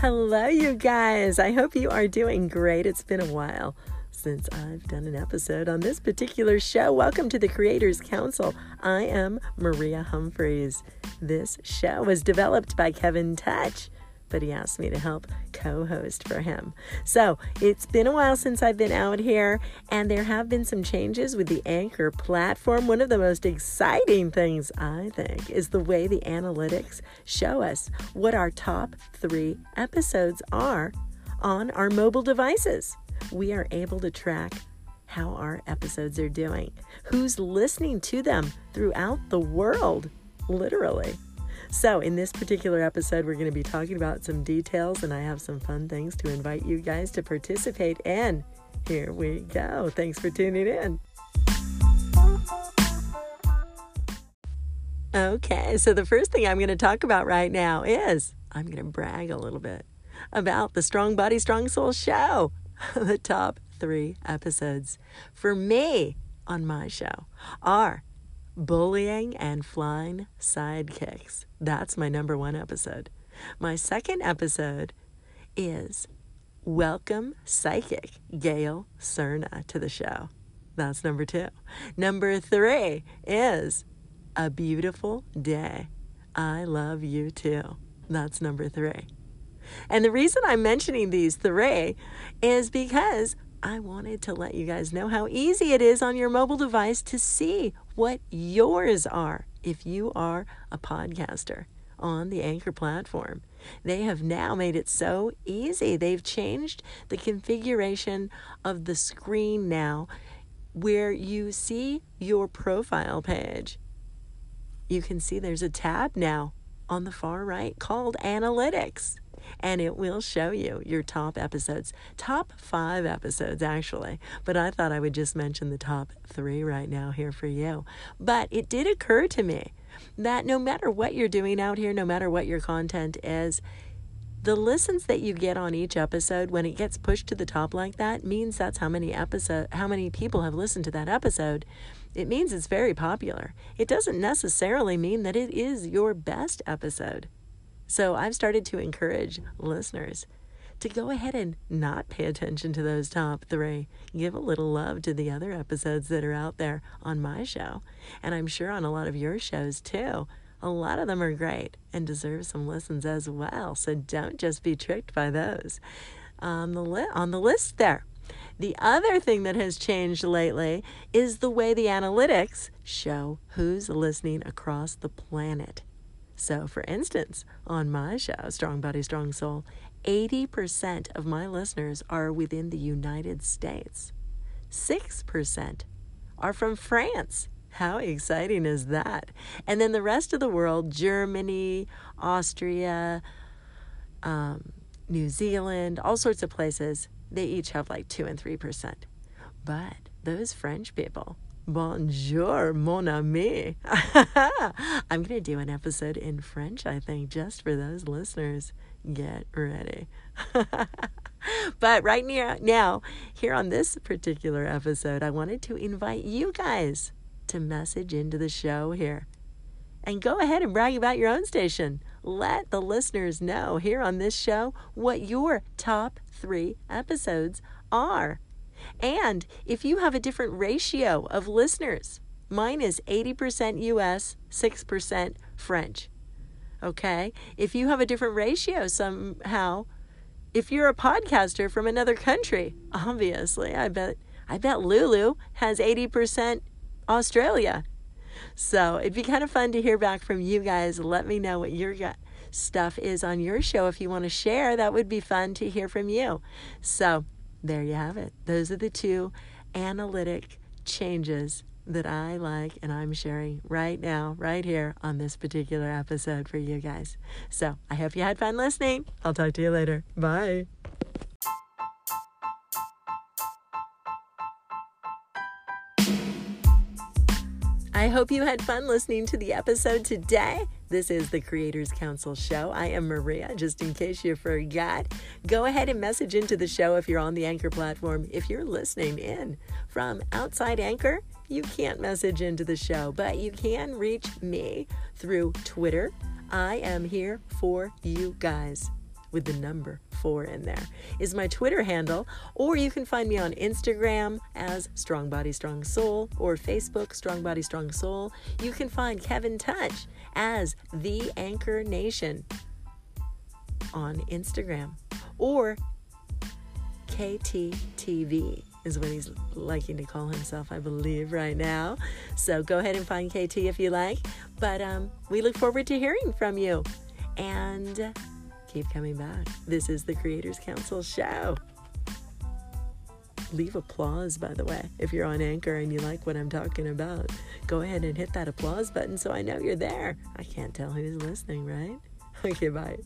Hello, you guys. I hope you are doing great. It's been a while since I've done an episode on this particular show. Welcome to the Creators Council. I am Maria Humphreys. This show was developed by Kevin Touch but he asked me to help co host for him. So it's been a while since I've been out here, and there have been some changes with the Anchor platform. One of the most exciting things, I think, is the way the analytics show us what our top three episodes are on our mobile devices. We are able to track how our episodes are doing, who's listening to them throughout the world, literally. So, in this particular episode, we're going to be talking about some details, and I have some fun things to invite you guys to participate in. Here we go. Thanks for tuning in. Okay, so the first thing I'm going to talk about right now is I'm going to brag a little bit about the Strong Body, Strong Soul show. the top three episodes for me on my show are Bullying and Flying Sidekicks. That's my number one episode. My second episode is Welcome Psychic Gail Cerna to the show. That's number two. Number three is A Beautiful Day. I love you too. That's number three. And the reason I'm mentioning these three is because I wanted to let you guys know how easy it is on your mobile device to see what yours are if you are a podcaster on the Anchor platform. They have now made it so easy. They've changed the configuration of the screen now where you see your profile page. You can see there's a tab now on the far right called Analytics and it will show you your top episodes. Top five episodes, actually. But I thought I would just mention the top three right now here for you. But it did occur to me that no matter what you're doing out here, no matter what your content is, the listens that you get on each episode when it gets pushed to the top like that means that's how many episode how many people have listened to that episode it means it's very popular it doesn't necessarily mean that it is your best episode so I've started to encourage listeners to go ahead and not pay attention to those top three. Give a little love to the other episodes that are out there on my show. And I'm sure on a lot of your shows too. A lot of them are great and deserve some listens as well. So don't just be tricked by those on the, li- on the list there. The other thing that has changed lately is the way the analytics show who's listening across the planet. So, for instance, on my show, Strong Body, Strong Soul, 80% of my listeners are within the United States. 6% are from France. How exciting is that? And then the rest of the world Germany, Austria, um, New Zealand, all sorts of places they each have like 2 and 3%. But those French people, Bonjour, mon ami. I'm going to do an episode in French, I think, just for those listeners. Get ready. but right near, now, here on this particular episode, I wanted to invite you guys to message into the show here. And go ahead and brag about your own station. Let the listeners know here on this show what your top three episodes are. And if you have a different ratio of listeners, mine is 80% US, 6% French. Okay? If you have a different ratio somehow, if you're a podcaster from another country, obviously, I bet I bet Lulu has 80% Australia. So, it'd be kind of fun to hear back from you guys. Let me know what your stuff is on your show if you want to share. That would be fun to hear from you. So, there you have it. Those are the two analytic changes that I like and I'm sharing right now, right here on this particular episode for you guys. So I hope you had fun listening. I'll talk to you later. Bye. I hope you had fun listening to the episode today. This is the Creators Council show. I am Maria, just in case you forgot. Go ahead and message into the show if you're on the Anchor platform. If you're listening in from outside Anchor, you can't message into the show, but you can reach me through Twitter. I am here for you guys. With the number four in there, is my Twitter handle, or you can find me on Instagram as Strong Body Strong Soul or Facebook Strong Body Strong Soul. You can find Kevin Touch as The Anchor Nation on Instagram or KTTV is what he's liking to call himself, I believe, right now. So go ahead and find KT if you like. But um, we look forward to hearing from you. And keep coming back. This is the Creators Council show. Leave applause, by the way, if you're on Anchor and you like what I'm talking about. Go ahead and hit that applause button so I know you're there. I can't tell who's listening, right? Okay, bye.